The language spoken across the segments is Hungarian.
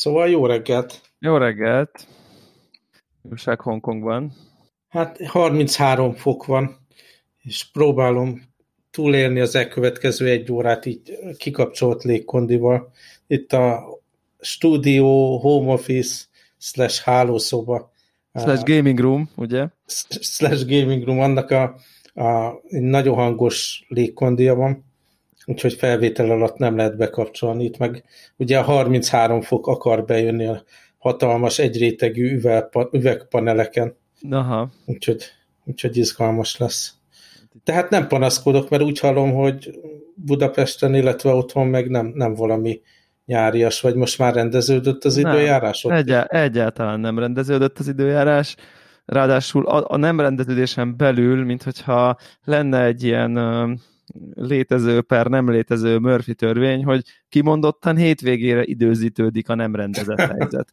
Szóval jó reggelt! Jó reggelt! Jóság Hongkongban. Hát 33 fok van, és próbálom túlélni az elkövetkező egy órát így kikapcsolt légkondival. Itt a stúdió, home office, slash hálószoba. Slash gaming room, ugye? Slash gaming room, annak a, a nagyon hangos légkondia van, úgyhogy felvétel alatt nem lehet bekapcsolni. Itt meg ugye a 33 fok akar bejönni a hatalmas egyrétegű üvegpaneleken. Aha. Úgyhogy, úgyhogy izgalmas lesz. Tehát nem panaszkodok, mert úgy hallom, hogy Budapesten, illetve otthon meg nem, nem valami nyárias, vagy most már rendeződött az nem, időjárás? Ott egyá egyáltalán nem rendeződött az időjárás. Ráadásul a, a nem rendeződésen belül, mint hogyha lenne egy ilyen létező per nem létező Murphy törvény, hogy kimondottan hétvégére időzítődik a nem rendezett helyzet.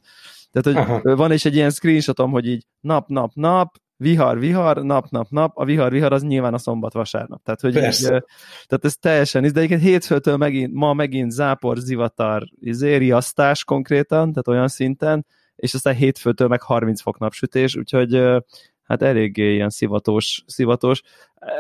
Tehát, hogy Aha. van is egy ilyen screenshotom, hogy így nap, nap, nap, vihar, vihar, nap, nap, nap, a vihar, vihar az nyilván a szombat, vasárnap. Tehát, hogy így, tehát ez teljesen, de egyébként hétfőtől megint, ma megint zápor, zivatar, izé, riasztás konkrétan, tehát olyan szinten, és aztán hétfőtől meg 30 fok napsütés, úgyhogy hát eléggé ilyen szivatós, szivatós.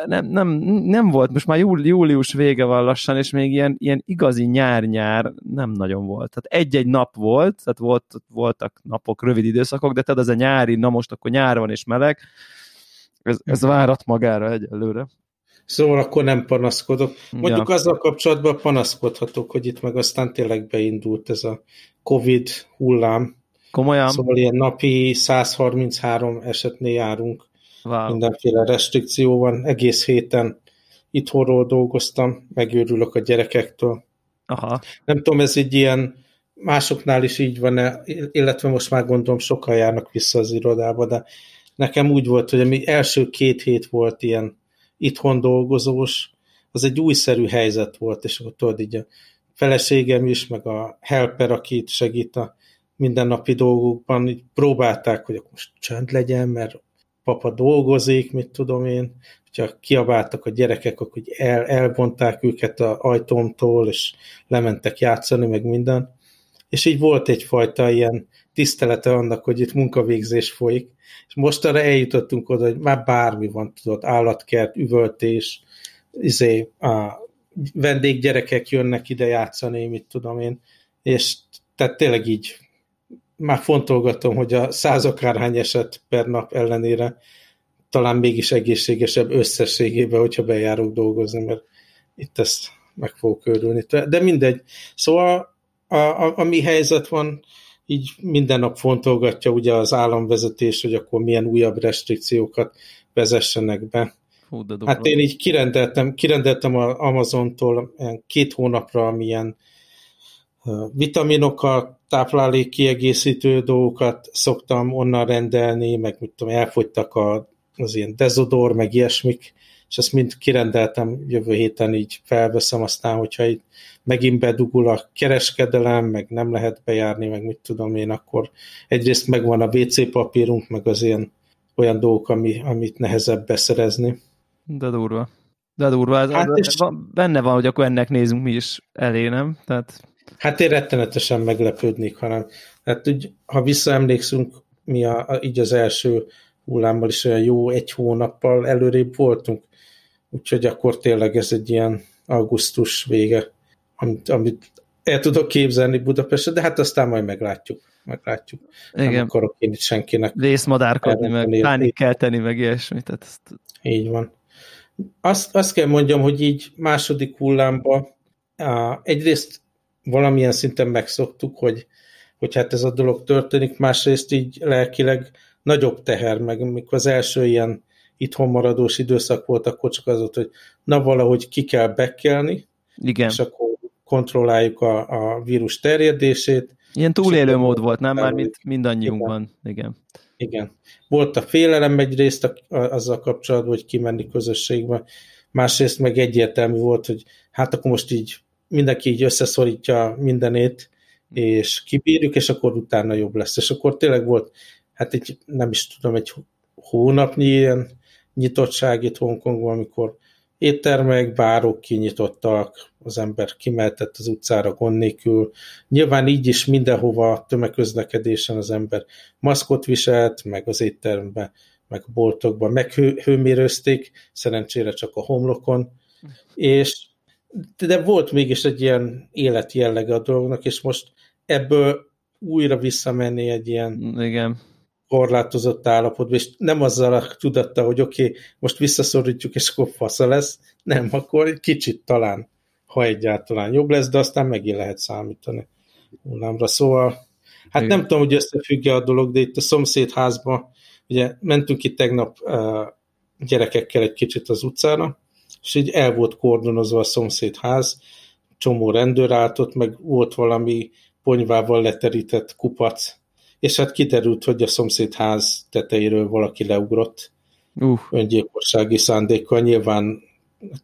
Nem, nem, nem volt, most már júli, július vége van lassan, és még ilyen, ilyen igazi nyár-nyár nem nagyon volt. Tehát egy-egy nap volt, tehát volt, voltak napok, rövid időszakok, de tehát az a nyári, na most akkor nyár van és meleg, ez, ez várat magára egyelőre. Szóval akkor nem panaszkodok. Mondjuk ja. azzal kapcsolatban panaszkodhatok, hogy itt meg aztán tényleg beindult ez a Covid hullám, Komolyan? Szóval ilyen napi 133 esetnél járunk. Wow. Mindenféle restrikció van. Egész héten itthonról dolgoztam, megőrülök a gyerekektől. Aha. Nem tudom, ez egy ilyen másoknál is így van -e, illetve most már gondolom sokan járnak vissza az irodába, de nekem úgy volt, hogy ami első két hét volt ilyen itthon dolgozós, az egy újszerű helyzet volt, és akkor tudod, így a feleségem is, meg a helper, aki itt segít a mindennapi dolgokban így próbálták, hogy akkor most csönd legyen, mert papa dolgozik, mit tudom én, hogyha kiabáltak a gyerekek, akkor el, elvonták őket a ajtómtól, és lementek játszani, meg minden. És így volt egyfajta ilyen tisztelete annak, hogy itt munkavégzés folyik, és most arra eljutottunk oda, hogy már bármi van, tudod, állatkert, üvöltés, izé, a vendéggyerekek jönnek ide játszani, mit tudom én, és tehát tényleg így már fontolgatom, hogy a százakárhány eset per nap ellenére talán mégis egészségesebb összességében, hogyha bejárok dolgozni, mert itt ezt meg fogok örülni. De mindegy. Szóval a, a, a mi helyzet van, így minden nap fontolgatja ugye az államvezetés, hogy akkor milyen újabb restrikciókat vezessenek be. Hú, hát én így kirendeltem, kirendeltem az Amazontól két hónapra milyen vitaminokat, táplálék kiegészítő dolgokat szoktam onnan rendelni, meg mit tudom, elfogytak a, az ilyen dezodor, meg ilyesmik, és ezt mind kirendeltem, jövő héten így felveszem, aztán, hogyha itt megint bedugul a kereskedelem, meg nem lehet bejárni, meg mit tudom én, akkor egyrészt megvan a WC papírunk, meg az ilyen olyan dolgok, ami, amit nehezebb beszerezni. De durva. De durva. Ez, hát és... benne van, hogy akkor ennek nézünk mi is elé, nem? Tehát Hát én rettenetesen meglepődnék, hanem hát úgy, ha visszaemlékszünk, mi a, a, így az első hullámmal is olyan jó egy hónappal előrébb voltunk, úgyhogy akkor tényleg ez egy ilyen augusztus vége, amit, amit el tudok képzelni Budapestre, de hát aztán majd meglátjuk. Meglátjuk. Igen. Nem akarok én itt senkinek. Vészmadárkodni, meg pánik kell tenni, meg ilyesmit. Tehát ezt... Így van. Azt, azt kell mondjam, hogy így második hullámba egyrészt valamilyen szinten megszoktuk, hogy, hogy hát ez a dolog történik, másrészt így lelkileg nagyobb teher, meg amikor az első ilyen itthon maradós időszak volt, akkor csak az volt, hogy na valahogy ki kell bekelni, Igen. és akkor kontrolláljuk a, a vírus terjedését. Ilyen túlélő mód volt, nem? Már mint mindannyiunkban. Igen. Igen. Igen. Volt a félelem egyrészt a, a, azzal kapcsolatban, hogy kimenni közösségbe, másrészt meg egyértelmű volt, hogy hát akkor most így mindenki így összeszorítja mindenét, és kibírjuk, és akkor utána jobb lesz. És akkor tényleg volt, hát egy, nem is tudom, egy hónapnyi ilyen nyitottság itt Hongkongban, amikor éttermek, bárok kinyitottak, az ember kimeltett az utcára gond nélkül. Nyilván így is mindenhova tömegközlekedésen az ember maszkot viselt, meg az étteremben, meg a boltokban, meg hő, hőmérőzték, szerencsére csak a homlokon, és de volt mégis egy ilyen életjellege a dolognak, és most ebből újra visszamenni egy ilyen Igen. korlátozott állapotba, és nem azzal a tudatta, hogy oké, okay, most visszaszorítjuk, és akkor fasza lesz, nem, akkor egy kicsit talán, ha egyáltalán jobb lesz, de aztán megint lehet számítani hullámra. Szóval, hát Igen. nem tudom, hogy összefügg a dolog, de itt a szomszédházban, ugye mentünk itt tegnap uh, gyerekekkel egy kicsit az utcára, és így el volt kordonozva a szomszédház, csomó rendőr állt ott, meg volt valami ponyvával leterített kupac, és hát kiderült, hogy a szomszédház tetejéről valaki leugrott uh. öngyilkossági szándékkal, nyilván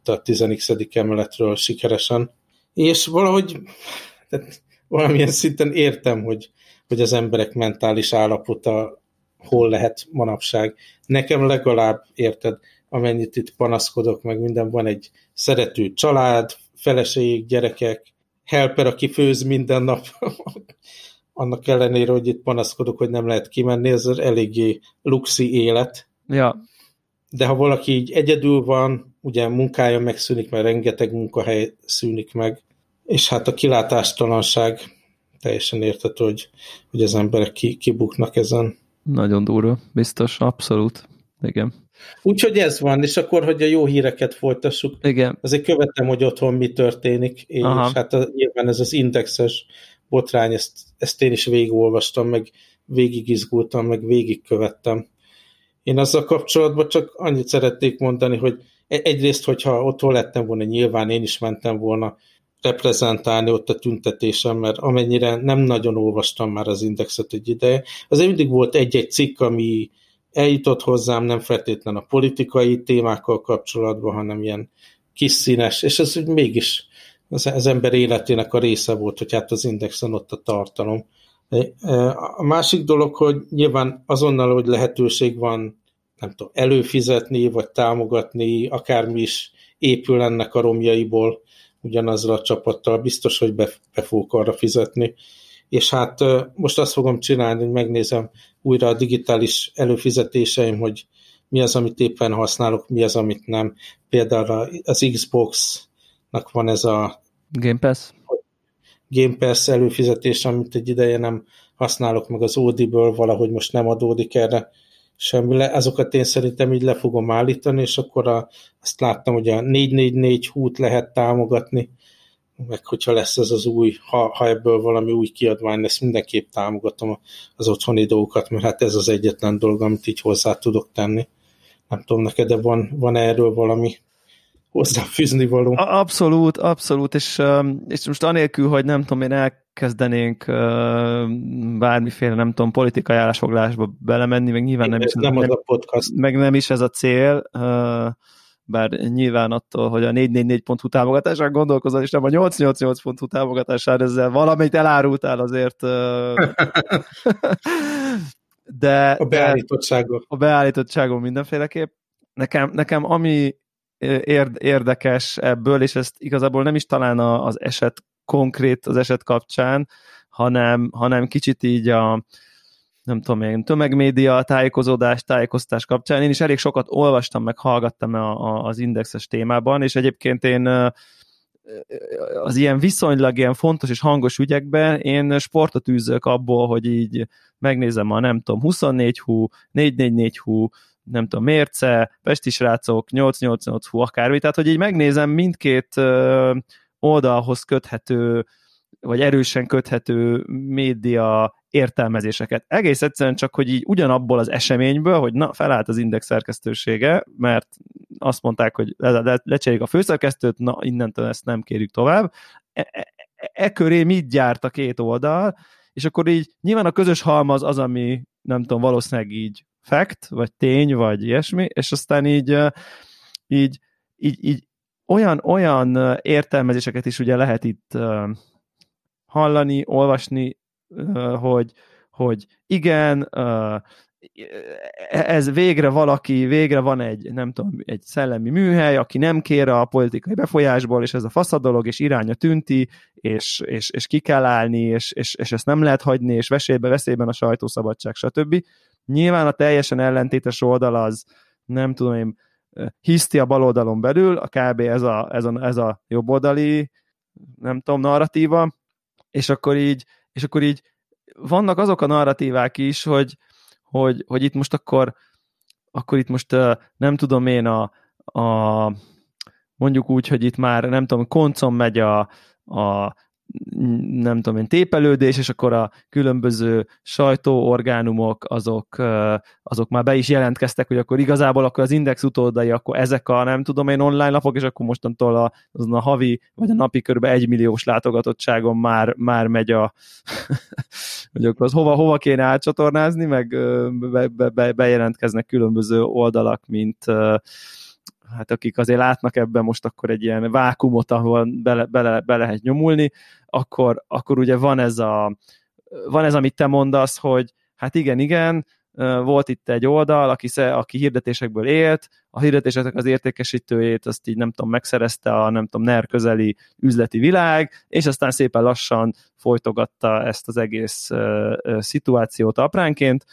a 10. emeletről sikeresen, és valahogy tehát valamilyen szinten értem, hogy, hogy az emberek mentális állapota hol lehet manapság. Nekem legalább, érted, amennyit itt panaszkodok, meg minden, van egy szerető család, feleség, gyerekek, helper, aki főz minden nap, annak ellenére, hogy itt panaszkodok, hogy nem lehet kimenni, ez eléggé luxi élet. Ja. De ha valaki így egyedül van, ugye munkája megszűnik, mert rengeteg munkahely szűnik meg, és hát a kilátástalanság teljesen értető, hogy, hogy az emberek ki, kibuknak ezen. Nagyon durva, biztos, abszolút. Igen. Úgyhogy ez van, és akkor, hogy a jó híreket folytassuk, Igen. azért követem, hogy otthon mi történik, és Aha. hát a, nyilván ez az indexes botrány, ezt, ezt én is végigolvastam, meg végigizgultam, meg végigkövettem. Én azzal kapcsolatban csak annyit szeretnék mondani, hogy e- egyrészt, hogyha otthon lettem volna, nyilván én is mentem volna reprezentálni ott a tüntetésen, mert amennyire nem nagyon olvastam már az indexet egy ideje, azért mindig volt egy-egy cikk, ami eljutott hozzám nem feltétlen a politikai témákkal kapcsolatban, hanem ilyen kis színes, és ez úgy mégis az, az ember életének a része volt, hogy hát az indexen ott a tartalom. A másik dolog, hogy nyilván azonnal, hogy lehetőség van nem tudom, előfizetni, vagy támogatni, akármi is épül ennek a romjaiból ugyanazzal a csapattal, biztos, hogy be, be fogok arra fizetni. És hát most azt fogom csinálni, hogy megnézem újra a digitális előfizetéseim, hogy mi az, amit éppen használok, mi az, amit nem. Például az Xbox-nak van ez a Game Pass? Game Pass előfizetés, amit egy ideje nem használok, meg az Audible valahogy most nem adódik erre semmi le. Azokat én szerintem így le fogom állítani, és akkor a, azt láttam, hogy a 444 hút lehet támogatni, meg hogyha lesz ez az új, ha, ha ebből valami új kiadvány lesz, mindenképp támogatom az otthoni dolgokat, mert hát ez az egyetlen dolog, amit így hozzá tudok tenni. Nem tudom neked, de van, van erről valami hozzáfűzni való. Abszolút, abszolút, és, és most anélkül, hogy nem tudom, én elkezdenénk bármiféle, nem tudom, politikai állásfoglásba belemenni, meg nyilván nem, nem is, nem, az a podcast. meg nem is ez a cél, bár nyilván attól, hogy a 444.hu támogatásán gondolkozol, és nem a 888.hu támogatásán ezzel valamit elárultál azért. de, a beállítottságon. A beállítottságon mindenféleképp. Nekem, nekem ami érdekes ebből, és ezt igazából nem is talán az eset konkrét, az eset kapcsán, hanem, hanem kicsit így a, nem tudom én, tömegmédia, tájékozódás, tájékoztatás kapcsán. Én is elég sokat olvastam, meg hallgattam a, a, az indexes témában, és egyébként én az ilyen viszonylag ilyen fontos és hangos ügyekben én sportot űzök abból, hogy így megnézem a nem tudom, 24 hú, 444 hú, nem tudom, mérce, Pesti srácok, 888 hú, akármi, tehát hogy így megnézem mindkét oldalhoz köthető, vagy erősen köthető média értelmezéseket. Egész egyszerűen csak, hogy így ugyanabból az eseményből, hogy na, felállt az index szerkesztősége, mert azt mondták, hogy le, le, lecseréljük a főszerkesztőt, na, innentől ezt nem kérjük tovább. E, e, e, e köré mit gyárt a két oldal, és akkor így nyilván a közös halmaz az, ami nem tudom, valószínűleg így fact, vagy tény, vagy ilyesmi, és aztán így, így, így, így olyan, olyan értelmezéseket is ugye lehet itt hallani, olvasni, hogy, hogy igen, ez végre valaki, végre van egy, nem tudom, egy szellemi műhely, aki nem kér a politikai befolyásból, és ez a faszad dolog, és iránya tünti, és, és, és ki kell állni, és, és, és ezt nem lehet hagyni, és veszélybe, veszélyben a sajtószabadság, stb. Nyilván a teljesen ellentétes oldal az, nem tudom én, hiszti a baloldalon belül, a kb. ez a, ez a, ez a jobboldali, nem tudom, narratíva, és akkor így, és akkor így vannak azok a narratívák is, hogy, hogy, hogy itt most akkor, akkor itt most nem tudom én a, a mondjuk úgy, hogy itt már nem tudom, koncon megy a, a nem tudom én, tépelődés, és akkor a különböző sajtóorgánumok azok, azok már be is jelentkeztek, hogy akkor igazából akkor az index utódai, akkor ezek a nem tudom én online lapok, és akkor mostantól a, azon a havi vagy a napi kb. egy milliós látogatottságon már, már megy a hogy akkor az hova, hova kéne átcsatornázni, meg be, be, be, bejelentkeznek különböző oldalak, mint hát akik azért látnak ebben most akkor egy ilyen vákumot, ahol bele, bele, be lehet nyomulni, akkor, akkor ugye van ez, a, van ez, amit te mondasz, hogy hát igen, igen, volt itt egy oldal, aki, aki hirdetésekből élt, a hirdetéseknek az értékesítőjét azt így nem tudom, megszerezte a nem tudom, NER közeli üzleti világ, és aztán szépen lassan folytogatta ezt az egész uh, szituációt apránként,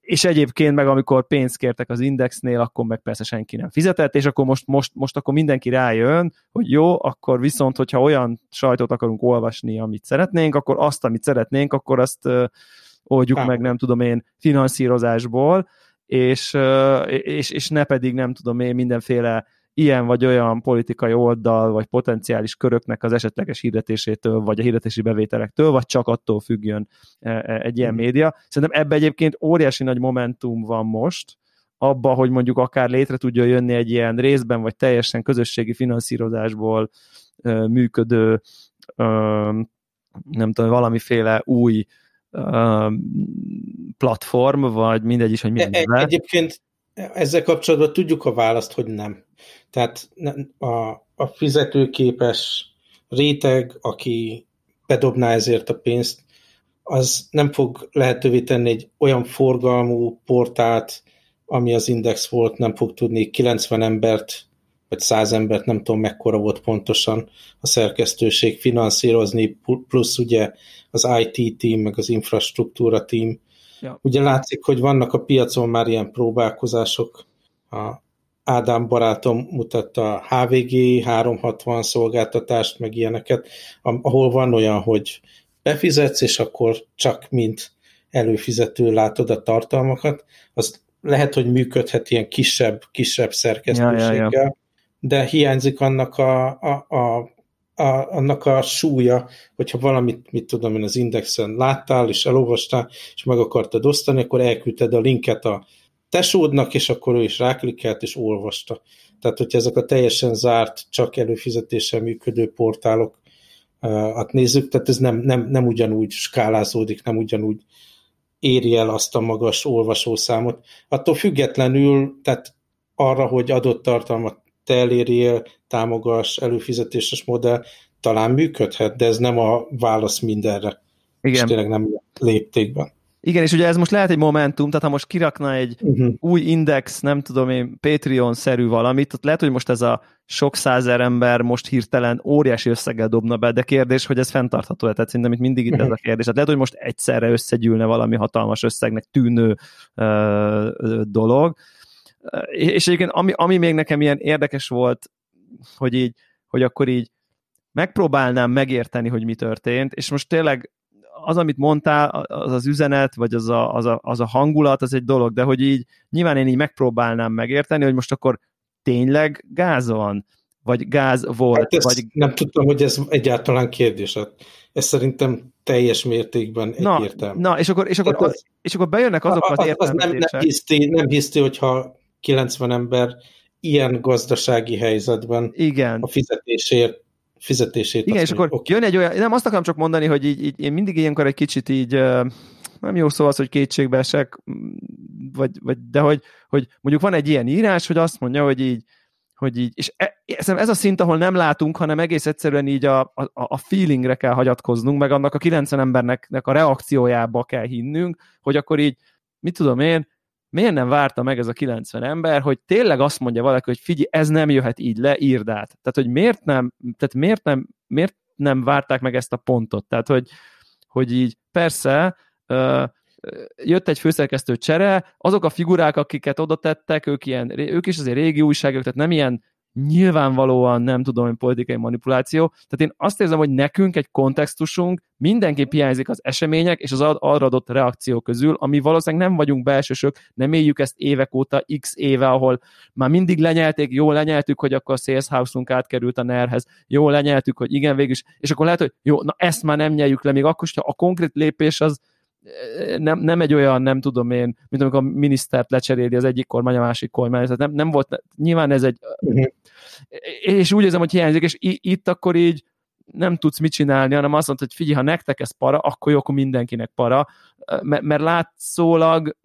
és egyébként meg amikor pénzt kértek az indexnél, akkor meg persze senki nem fizetett, és akkor most, most, most akkor mindenki rájön, hogy jó, akkor viszont, hogyha olyan sajtót akarunk olvasni, amit szeretnénk, akkor azt, amit szeretnénk, akkor azt uh, oldjuk Há. meg, nem tudom én, finanszírozásból, és, és, és ne pedig, nem tudom én, mindenféle ilyen vagy olyan politikai oldal, vagy potenciális köröknek az esetleges hirdetésétől, vagy a hirdetési bevételektől, vagy csak attól függjön e, e, egy ilyen mhm. média. Szerintem ebbe egyébként óriási nagy momentum van most, abba, hogy mondjuk akár létre tudja jönni egy ilyen részben, vagy teljesen közösségi finanszírozásból működő nem tudom, valamiféle új platform, vagy mindegy is, hogy mi. E, egyébként ezzel kapcsolatban tudjuk a választ, hogy nem. Tehát a, a fizetőképes réteg, aki bedobná ezért a pénzt, az nem fog lehetővé tenni egy olyan forgalmú portált, ami az Index volt, nem fog tudni 90 embert, vagy 100 embert, nem tudom mekkora volt pontosan a szerkesztőség finanszírozni, plusz ugye az IT team, meg az infrastruktúra team. Ja. Ugye látszik, hogy vannak a piacon már ilyen próbálkozások, a Ádám barátom mutatta a HVG 360 szolgáltatást, meg ilyeneket, ahol van olyan, hogy befizetsz, és akkor csak mint előfizető látod a tartalmakat, az lehet, hogy működhet ilyen kisebb, kisebb szerkesztőséggel, ja, ja, ja. de hiányzik annak a, a, a, a, annak a súlya, hogyha valamit, mit tudom én, az indexen láttál, és elolvastál, és meg akartad osztani, akkor elküldted a linket a tesódnak, és akkor ő is ráklikkelt, és olvasta. Tehát, hogyha ezek a teljesen zárt, csak előfizetéssel működő portálok hát nézzük, tehát ez nem, nem, nem ugyanúgy skálázódik, nem ugyanúgy éri el azt a magas olvasószámot. Attól függetlenül, tehát arra, hogy adott tartalmat te elérjél, támogass, előfizetéses modell, talán működhet, de ez nem a válasz mindenre. Igen. És tényleg nem léptékben. Igen, és ugye ez most lehet egy momentum, tehát ha most kirakna egy uh-huh. új index, nem tudom én, Patreon-szerű valamit, ott lehet, hogy most ez a sok százer ember most hirtelen óriási összeggel dobna be, de kérdés, hogy ez fenntartható-e, tehát szerintem itt mindig itt ez a kérdés. Tehát lehet, hogy most egyszerre összegyűlne valami hatalmas összegnek tűnő uh, dolog. És egyébként ami, ami még nekem ilyen érdekes volt, hogy így, hogy akkor így megpróbálnám megérteni, hogy mi történt, és most tényleg az, amit mondtál, az az üzenet, vagy az a, az, a, az a hangulat, az egy dolog, de hogy így nyilván én így megpróbálnám megérteni, hogy most akkor tényleg gáz van, vagy gáz volt. Hát vagy... Nem tudtam, hogy ez egyáltalán kérdés. Hát ez szerintem teljes mértékben egyértelmű. Na, na és, akkor, és, akkor, az, és akkor bejönnek azok az, az, nem, nem, hiszti, nem hiszti, hogyha 90 ember ilyen gazdasági helyzetben Igen. a fizetésért fizetését. Igen, és akkor okay. jön egy olyan, nem azt akarom csak mondani, hogy így, így én mindig ilyenkor egy kicsit így nem jó szó az, hogy kétségbe esek, vagy, vagy, de hogy, hogy mondjuk van egy ilyen írás, hogy azt mondja, hogy így, hogy így, és e, ez a szint, ahol nem látunk, hanem egész egyszerűen így a, a, a feelingre kell hagyatkoznunk, meg annak a 90 embernek a reakciójába kell hinnünk, hogy akkor így mit tudom én, miért nem várta meg ez a 90 ember, hogy tényleg azt mondja valaki, hogy figyelj, ez nem jöhet így le, írd át. Tehát, hogy miért nem, tehát miért nem, miért nem várták meg ezt a pontot? Tehát, hogy, hogy így persze, jött egy főszerkesztő csere, azok a figurák, akiket oda tettek, ők, ilyen, ők is azért régi újságok, tehát nem ilyen nyilvánvalóan nem tudom, hogy politikai manipuláció. Tehát én azt érzem, hogy nekünk egy kontextusunk mindenképp hiányzik az események és az arra adott reakció közül, ami valószínűleg nem vagyunk belsősök, nem éljük ezt évek óta, x éve, ahol már mindig lenyelték, jó lenyeltük, hogy akkor a Sales House-unk átkerült a NER-hez, jó lenyeltük, hogy igen, végül is, és akkor lehet, hogy jó, na ezt már nem nyeljük le, még akkor, hogyha a konkrét lépés az nem, nem egy olyan, nem tudom én, mint amikor a minisztert lecseréli az egyik kormány a másik kormány, tehát nem, nem volt, nyilván ez egy, uh-huh. és úgy érzem, hogy hiányzik, és itt akkor így nem tudsz mit csinálni, hanem azt mondod, hogy figyelj, ha nektek ez para, akkor jó, akkor mindenkinek para, mert, mert látszólag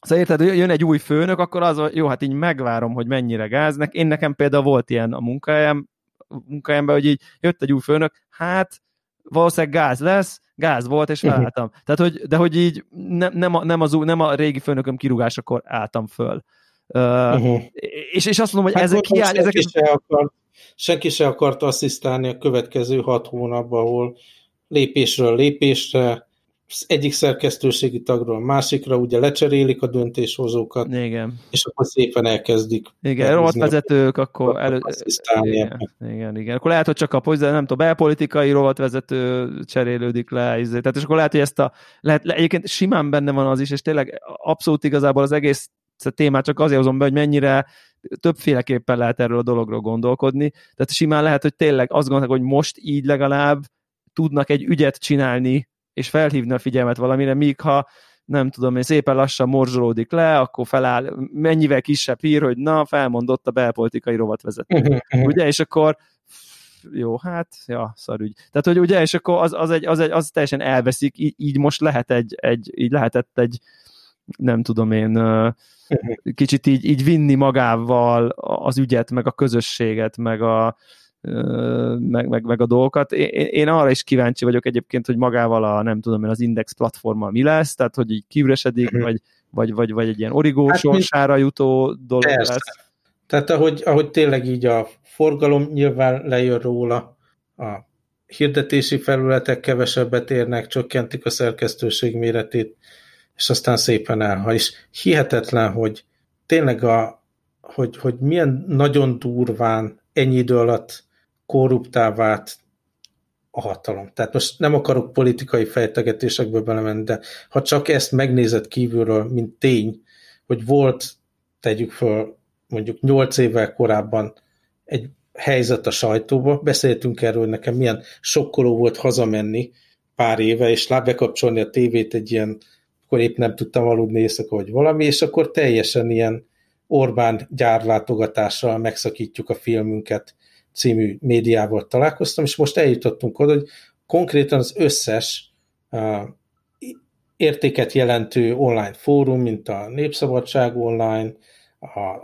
Szóval érted, jön egy új főnök, akkor az, jó, hát így megvárom, hogy mennyire gáznek. Én nekem például volt ilyen a munkájám, munkájámban, hogy így jött egy új főnök, hát valószínűleg gáz lesz, gáz volt, és felálltam. Tehát, hogy, de hogy így nem, nem, a, nem, az, nem a régi főnököm kirúgásakor álltam föl. Uh, uh-huh. és, és azt mondom, hogy hát ezek hiány... Ezek... Se akart, senki se akart asszisztálni a következő hat hónapban, ahol lépésről lépésre egyik szerkesztőségi tagról a másikra, ugye lecserélik a döntéshozókat, igen. és akkor szépen elkezdik. Igen, rovatvezetők, akkor elő... Igen, igen, igen, Akkor lehet, hogy csak a de nem tudom, belpolitikai rovatvezető cserélődik le, izé. tehát és akkor lehet, hogy ezt a, lehet, egyébként simán benne van az is, és tényleg abszolút igazából az egész témát csak azért hozom be, hogy mennyire többféleképpen lehet erről a dologról gondolkodni. Tehát simán lehet, hogy tényleg azt gondolják, hogy most így legalább tudnak egy ügyet csinálni és felhívni a figyelmet valamire, míg ha nem tudom én, szépen lassan morzsolódik le, akkor feláll, mennyivel kisebb hír, hogy na, felmondott a belpolitikai rovatvezető. Uh-huh. Ugye, és akkor jó, hát, ja, szarügy. Tehát, hogy ugye, és akkor az, az, egy, az, egy, az teljesen elveszik, így, így most lehet egy, egy, így lehetett egy, nem tudom én, uh-huh. kicsit így, így vinni magával az ügyet, meg a közösséget, meg a, meg, meg, meg a dolgokat. Én, én arra is kíváncsi vagyok egyébként, hogy magával a, nem tudom én, az Index platformmal mi lesz, tehát hogy így kiüresedik, uh-huh. vagy, vagy, vagy, vagy egy ilyen origó hát sorsára jutó dolog Persze. lesz. Tehát ahogy, ahogy tényleg így a forgalom nyilván lejön róla, a hirdetési felületek kevesebbet érnek, csökkentik a szerkesztőség méretét, és aztán szépen elha. És hihetetlen, hogy tényleg a, hogy, hogy milyen nagyon durván ennyi idő alatt korruptá vált a hatalom. Tehát most nem akarok politikai fejtegetésekbe belemenni, de ha csak ezt megnézed kívülről, mint tény, hogy volt, tegyük föl, mondjuk nyolc évvel korábban egy helyzet a sajtóba, beszéltünk erről, hogy nekem milyen sokkoló volt hazamenni pár éve, és bekapcsolni a tévét egy ilyen, akkor épp nem tudtam aludni éjszaka, vagy valami, és akkor teljesen ilyen Orbán gyárlátogatással megszakítjuk a filmünket, című médiával találkoztam, és most eljutottunk oda, hogy konkrétan az összes értéket jelentő online fórum, mint a Népszabadság online,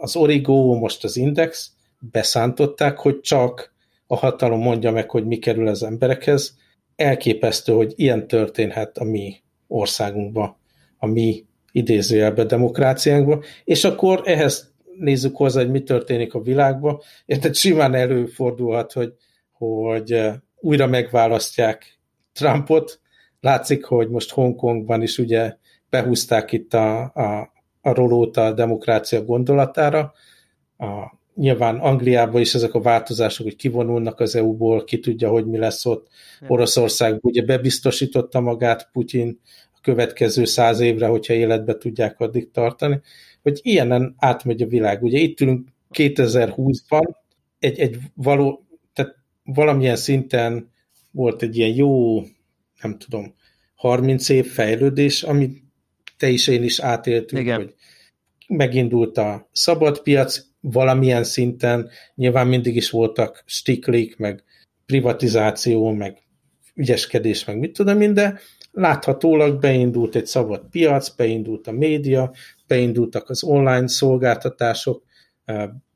az Origo, most az Index, beszántották, hogy csak a hatalom mondja meg, hogy mi kerül az emberekhez. Elképesztő, hogy ilyen történhet a mi országunkban, a mi idézőjelbe demokráciánkban, és akkor ehhez nézzük hozzá, hogy mi történik a világban. Érted, simán előfordulhat, hogy, hogy eh, újra megválasztják Trumpot. Látszik, hogy most Hongkongban is ugye behúzták itt a, a, a rolót a demokrácia gondolatára. A, nyilván Angliában is ezek a változások, hogy kivonulnak az EU-ból, ki tudja, hogy mi lesz ott. Oroszország ugye bebiztosította magát Putyin a következő száz évre, hogyha életbe tudják addig tartani hogy ilyenen átmegy a világ. Ugye itt ülünk 2020-ban, egy, egy való, tehát valamilyen szinten volt egy ilyen jó, nem tudom, 30 év fejlődés, amit te is, én is átéltünk, Igen. hogy megindult a szabad piac, valamilyen szinten, nyilván mindig is voltak stiklik, meg privatizáció, meg ügyeskedés, meg mit tudom én, de láthatólag beindult egy szabad piac, beindult a média, beindultak az online szolgáltatások,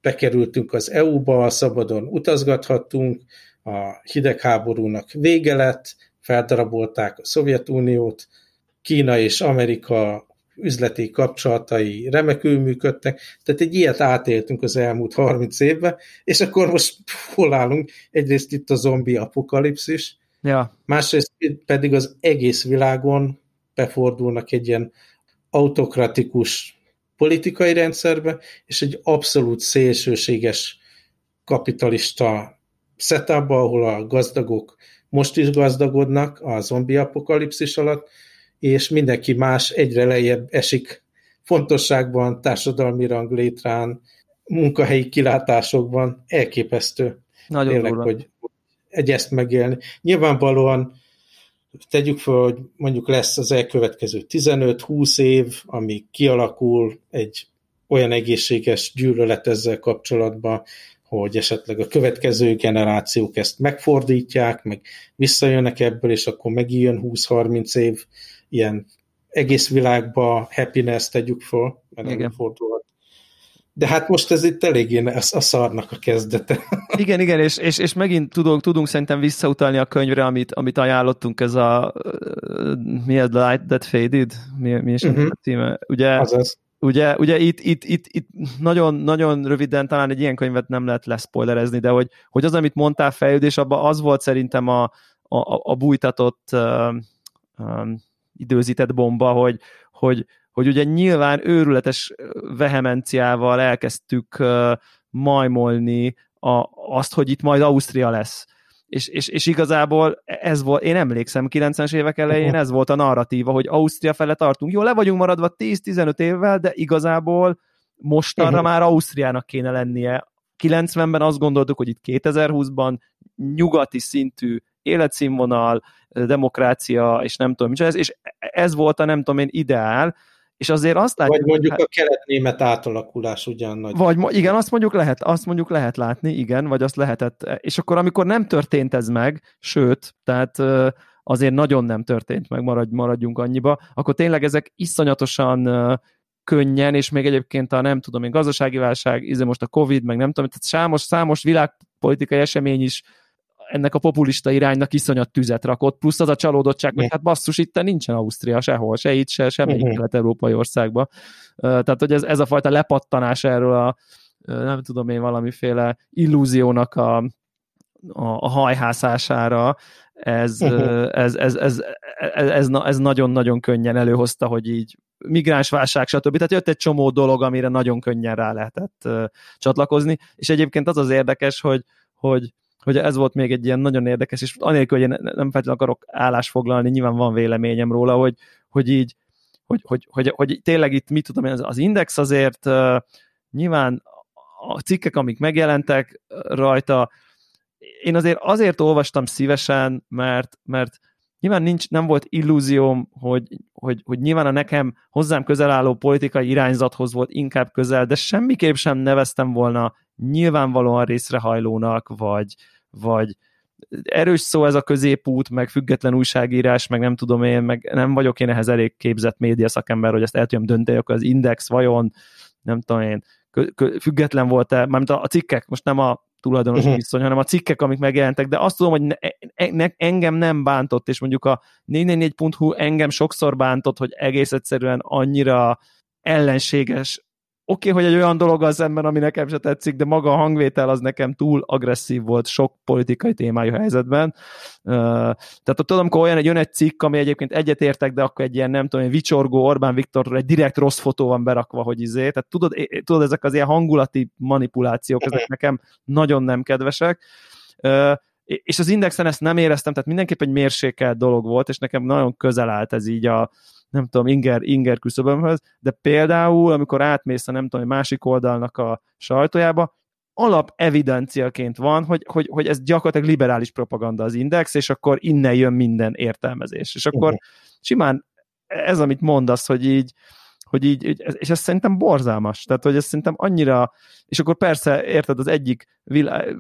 bekerültünk az EU-ba, szabadon utazgathattunk, a hidegháborúnak vége lett, feldarabolták a Szovjetuniót, Kína és Amerika üzleti kapcsolatai remekül működtek, tehát egy ilyet átéltünk az elmúlt 30 évben, és akkor most hol állunk? Egyrészt itt a zombi apokalipszis, ja. másrészt pedig az egész világon befordulnak egy ilyen autokratikus politikai rendszerbe, és egy abszolút szélsőséges kapitalista setupba, ahol a gazdagok most is gazdagodnak a zombi apokalipszis alatt, és mindenki más egyre lejjebb esik fontosságban, társadalmi ranglétrán, munkahelyi kilátásokban. Elképesztő. Nagyon Tényleg, hogy egy ezt megélni. Nyilvánvalóan tegyük fel, hogy mondjuk lesz az elkövetkező 15-20 év, ami kialakul egy olyan egészséges gyűlölet ezzel kapcsolatban, hogy esetleg a következő generációk ezt megfordítják, meg visszajönnek ebből, és akkor megijön 20-30 év ilyen egész világba happiness tegyük fel, mert Igen. fordulhat. De hát most ez itt eléggé a, a szarnak a kezdete. Igen, igen, és, és, és megint tudunk, tudunk szerintem visszautalni a könyvre, amit, amit ajánlottunk, ez a mi a Light That Faded? Mi, mi is uh-huh. a címe? Ugye, Azaz ugye, ugye itt, itt, itt, itt nagyon, nagyon röviden talán egy ilyen könyvet nem lehet leszpoilerezni, de hogy, hogy az, amit mondtál fejlődés, abban az volt szerintem a, a, a bújtatott uh, um, időzített bomba, hogy, hogy, hogy ugye nyilván őrületes vehemenciával elkezdtük uh, majmolni a, azt, hogy itt majd Ausztria lesz és, és, és igazából ez volt, én emlékszem, 90-es évek elején ez volt a narratíva, hogy Ausztria fele tartunk. Jó, le vagyunk maradva 10-15 évvel, de igazából mostanra már Ausztriának kéne lennie. 90-ben azt gondoltuk, hogy itt 2020-ban nyugati szintű életszínvonal, demokrácia, és nem tudom, ez, és ez volt a nem tudom én ideál, és azért azt látjuk... Vagy mondjuk hát, a kelet-német átalakulás ugyan nagy. Vagy igen, azt mondjuk lehet, azt mondjuk lehet látni, igen, vagy azt lehetett. És akkor, amikor nem történt ez meg, sőt, tehát azért nagyon nem történt meg, maradj, maradjunk annyiba, akkor tényleg ezek iszonyatosan könnyen, és még egyébként a nem tudom én, gazdasági válság, izé most a Covid, meg nem tudom, tehát számos, számos világpolitikai esemény is ennek a populista iránynak iszonyat tüzet rakott, plusz az a csalódottság, hogy hát basszus, itt nincsen Ausztria sehol, se itt, se semmelyik uh-huh. kelet-európai országba. Tehát, hogy ez, ez a fajta lepattanás erről a nem tudom én, valamiféle illúziónak a, a, a hajhászására, ez, uh-huh. ez, ez, ez, ez, ez, ez nagyon-nagyon könnyen előhozta, hogy így migránsválság, stb. Tehát jött egy csomó dolog, amire nagyon könnyen rá lehetett uh, csatlakozni, és egyébként az az érdekes, hogy, hogy hogy ez volt még egy ilyen nagyon érdekes, és anélkül, hogy én nem feltétlenül akarok állásfoglalni, nyilván van véleményem róla, hogy, hogy így, hogy, hogy, hogy, hogy tényleg itt mit tudom én, az, az index azért uh, nyilván a cikkek, amik megjelentek rajta, én azért azért olvastam szívesen, mert, mert nyilván nincs, nem volt illúzióm, hogy, hogy, hogy nyilván a nekem hozzám közel álló politikai irányzathoz volt inkább közel, de semmiképp sem neveztem volna nyilvánvalóan részrehajlónak, vagy, vagy erős szó ez a középút, meg független újságírás, meg nem tudom én, meg nem vagyok én ehhez elég képzett média szakember, hogy ezt el tudjam dönteni, akkor az index vajon, nem tudom én, független volt-e, mármint a, a cikkek, most nem a tulajdonos uh-huh. viszony, hanem a cikkek, amik megjelentek, de azt tudom, hogy ne, ne, engem nem bántott, és mondjuk a 444.hu engem sokszor bántott, hogy egész egyszerűen annyira ellenséges oké, okay, hogy egy olyan dolog szemben, ami nekem se tetszik, de maga a hangvétel az nekem túl agresszív volt sok politikai témájú helyzetben. Uh, tehát tudom, amikor olyan egy jön egy cikk, ami egyébként egyetértek, de akkor egy ilyen, nem tudom, egy vicsorgó Orbán Viktorról egy direkt rossz fotó van berakva, hogy izé. Tehát tudod, tudod ezek az ilyen hangulati manipulációk, ezek nekem nagyon nem kedvesek. Uh, és az Indexen ezt nem éreztem, tehát mindenképp egy mérsékelt dolog volt, és nekem nagyon közel állt ez így a, nem tudom, inger, inger küszöbömhöz, de például, amikor átmész a nem tudom, másik oldalnak a sajtójába, alap evidenciaként van, hogy, hogy, hogy ez gyakorlatilag liberális propaganda az index, és akkor innen jön minden értelmezés. És akkor simán ez, amit mondasz, hogy így, hogy így, és ez szerintem borzalmas, tehát hogy ez szerintem annyira, és akkor persze, érted, az egyik,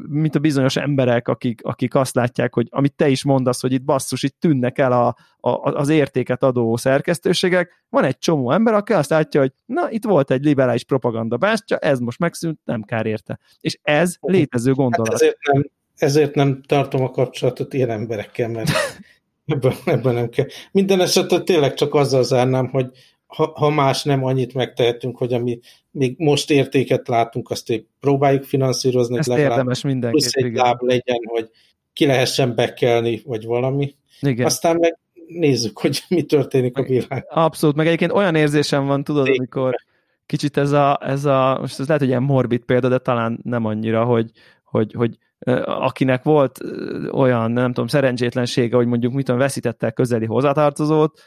mint a bizonyos emberek, akik, akik azt látják, hogy amit te is mondasz, hogy itt basszus, itt tűnnek el a, a, az értéket adó szerkesztőségek, van egy csomó ember, aki azt látja, hogy na, itt volt egy liberális propaganda bástya, ez most megszűnt, nem kár érte. És ez létező gondolat. Hát ezért, nem, ezért nem tartom a kapcsolatot ilyen emberekkel, mert ebben, ebben nem kell. Minden esetre tényleg csak azzal zárnám, hogy ha, ha más nem annyit megtehetünk, hogy ami még most értéket látunk, azt hogy próbáljuk finanszírozni, Ezt legalább érdemes mindenképp, plusz egy igen. láb legyen, hogy ki lehessen bekelni, vagy valami. Igen. Aztán meg nézzük, hogy mi történik a világ. Abszolút, meg egyébként olyan érzésem van, tudod, Szépen. amikor kicsit ez a, ez a, most ez lehet, hogy ilyen morbid példa, de talán nem annyira, hogy, hogy, hogy akinek volt olyan, nem tudom, szerencsétlensége, hogy mondjuk mit tudom, veszítette közeli hozzátartozót,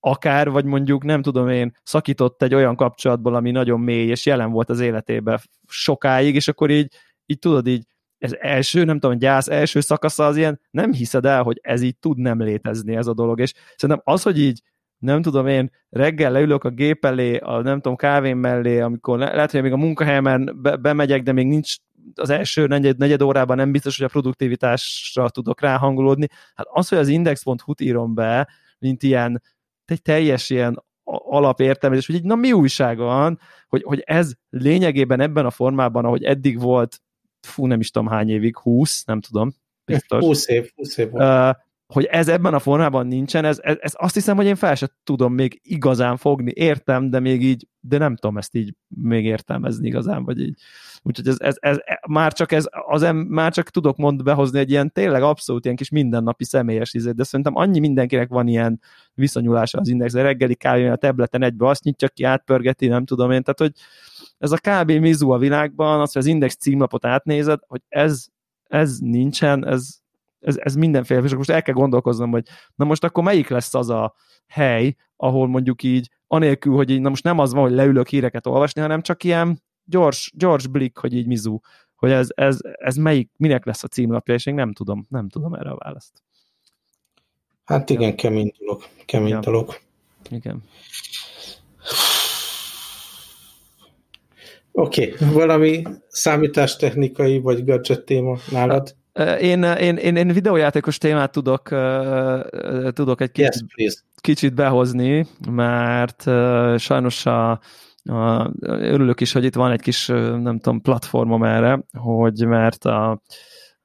akár, vagy mondjuk nem tudom én, szakított egy olyan kapcsolatból, ami nagyon mély, és jelen volt az életében sokáig, és akkor így, így tudod, így ez első, nem tudom, gyász első szakasza az ilyen, nem hiszed el, hogy ez így tud nem létezni ez a dolog, és szerintem az, hogy így nem tudom én, reggel leülök a gép elé, a nem tudom, kávém mellé, amikor le, lehet, hogy még a munkahelyemen be, bemegyek, de még nincs az első negyed, negyed órában nem biztos, hogy a produktivitásra tudok ráhangolódni. Hát az, hogy az index.hu-t írom be, mint ilyen egy teljes ilyen alapértelmezés, hogy így, na mi újság van, hogy, hogy ez lényegében ebben a formában, ahogy eddig volt, fú, nem is tudom hány évig, 20, nem tudom, biztos. 20 év, 20 év volt. Uh, hogy ez ebben a formában nincsen, ez, ez, ez azt hiszem, hogy én fel sem tudom még igazán fogni. Értem, de még így, de nem tudom ezt így még értelmezni igazán, vagy így. Úgyhogy ez, ez, ez, már csak ez, az em, már csak tudok mond behozni egy ilyen tényleg abszolút ilyen kis mindennapi személyes izet, de szerintem annyi mindenkinek van ilyen viszonyulása az index, a reggeli kávé a tableten egybe azt nyitja ki, átpörgeti, nem tudom én, tehát hogy ez a kb. mizu a világban, az, hogy az index címlapot átnézed, hogy ez, ez nincsen, ez, ez, ez mindenféle, és most el kell gondolkoznom, hogy na most akkor melyik lesz az a hely, ahol mondjuk így, anélkül, hogy így, na most nem az van, hogy leülök híreket olvasni, hanem csak ilyen gyors, gyors blik, hogy így mizu, hogy ez, ez, ez melyik, minek lesz a címlapja, és én nem tudom, nem tudom erre a választ. Hát igen, kemény dolog, kemény ja. dolog. Igen. Oké, okay. valami számítástechnikai vagy gadget téma nálad? Én, én, én, én videójátékos témát tudok, tudok egy kicsit, yes, kicsit behozni, mert sajnos a, a, örülök is, hogy itt van egy kis, nem tudom, platformom erre, hogy mert a,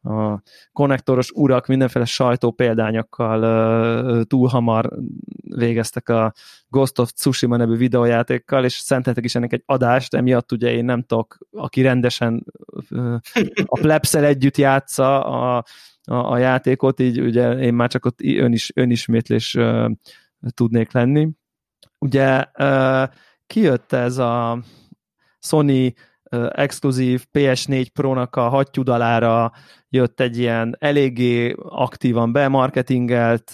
a konnektoros urak mindenféle sajtó példányokkal túl hamar végeztek a Ghost of Tsushima nevű videójátékkal, és szenteltek is ennek egy adást, emiatt ugye én nem tudok, aki rendesen a plebszel együtt játsza a, a, a játékot, így ugye én már csak ott önis, önismétlés tudnék lenni. Ugye kijött ez a Sony exkluzív PS4 Pro-nak a hattyudalára jött egy ilyen eléggé aktívan bemarketingelt,